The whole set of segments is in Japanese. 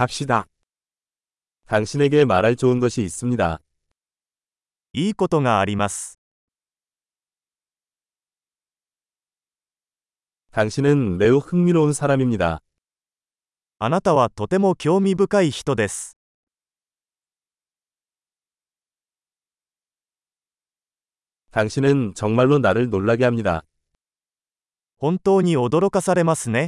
갑시다. 당신에게 말할 좋은 것이 있습니다. いいことがあります。 당신은 매우 흥미로운 사람입니다. あなたはとても興味深い人です。 당신은 정말로 나를 놀라게 합니다. 本当に驚かされますね。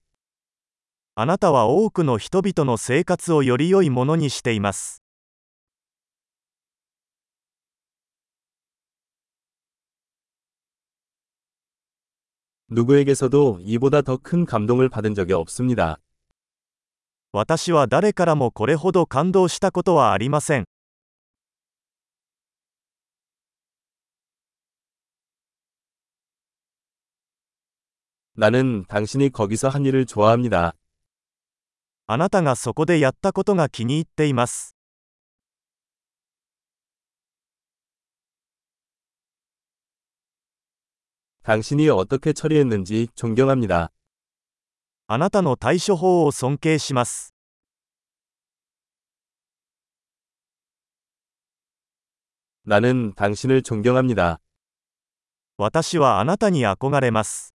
あなたは多くの人々の生活をより良いものにしています。 누구에게서도 이보다 더 큰 감동을 받은 적이 없습니다. 私は誰からもこれほど感動したことはありません。 나는 당신이 거기서 한 일을 좋아합니다. あなたがそこでやったことが気に入っています。 당신이 어떻게 처리했는지 존경합니다. あなたの対処法を尊敬します。 나는 당신을 존경합니다. 私はあなたに憧れます。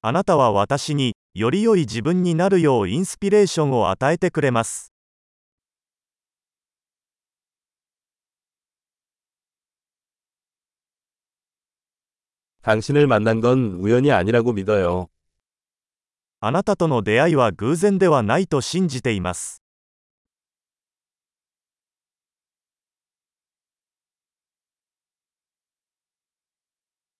あなたは私に、より良い自分になるようインスピレーションを与えてくれます。 당신을 만난 건 우연이 아니라고 믿어요. あなたとの出会いは偶然ではないと信じています。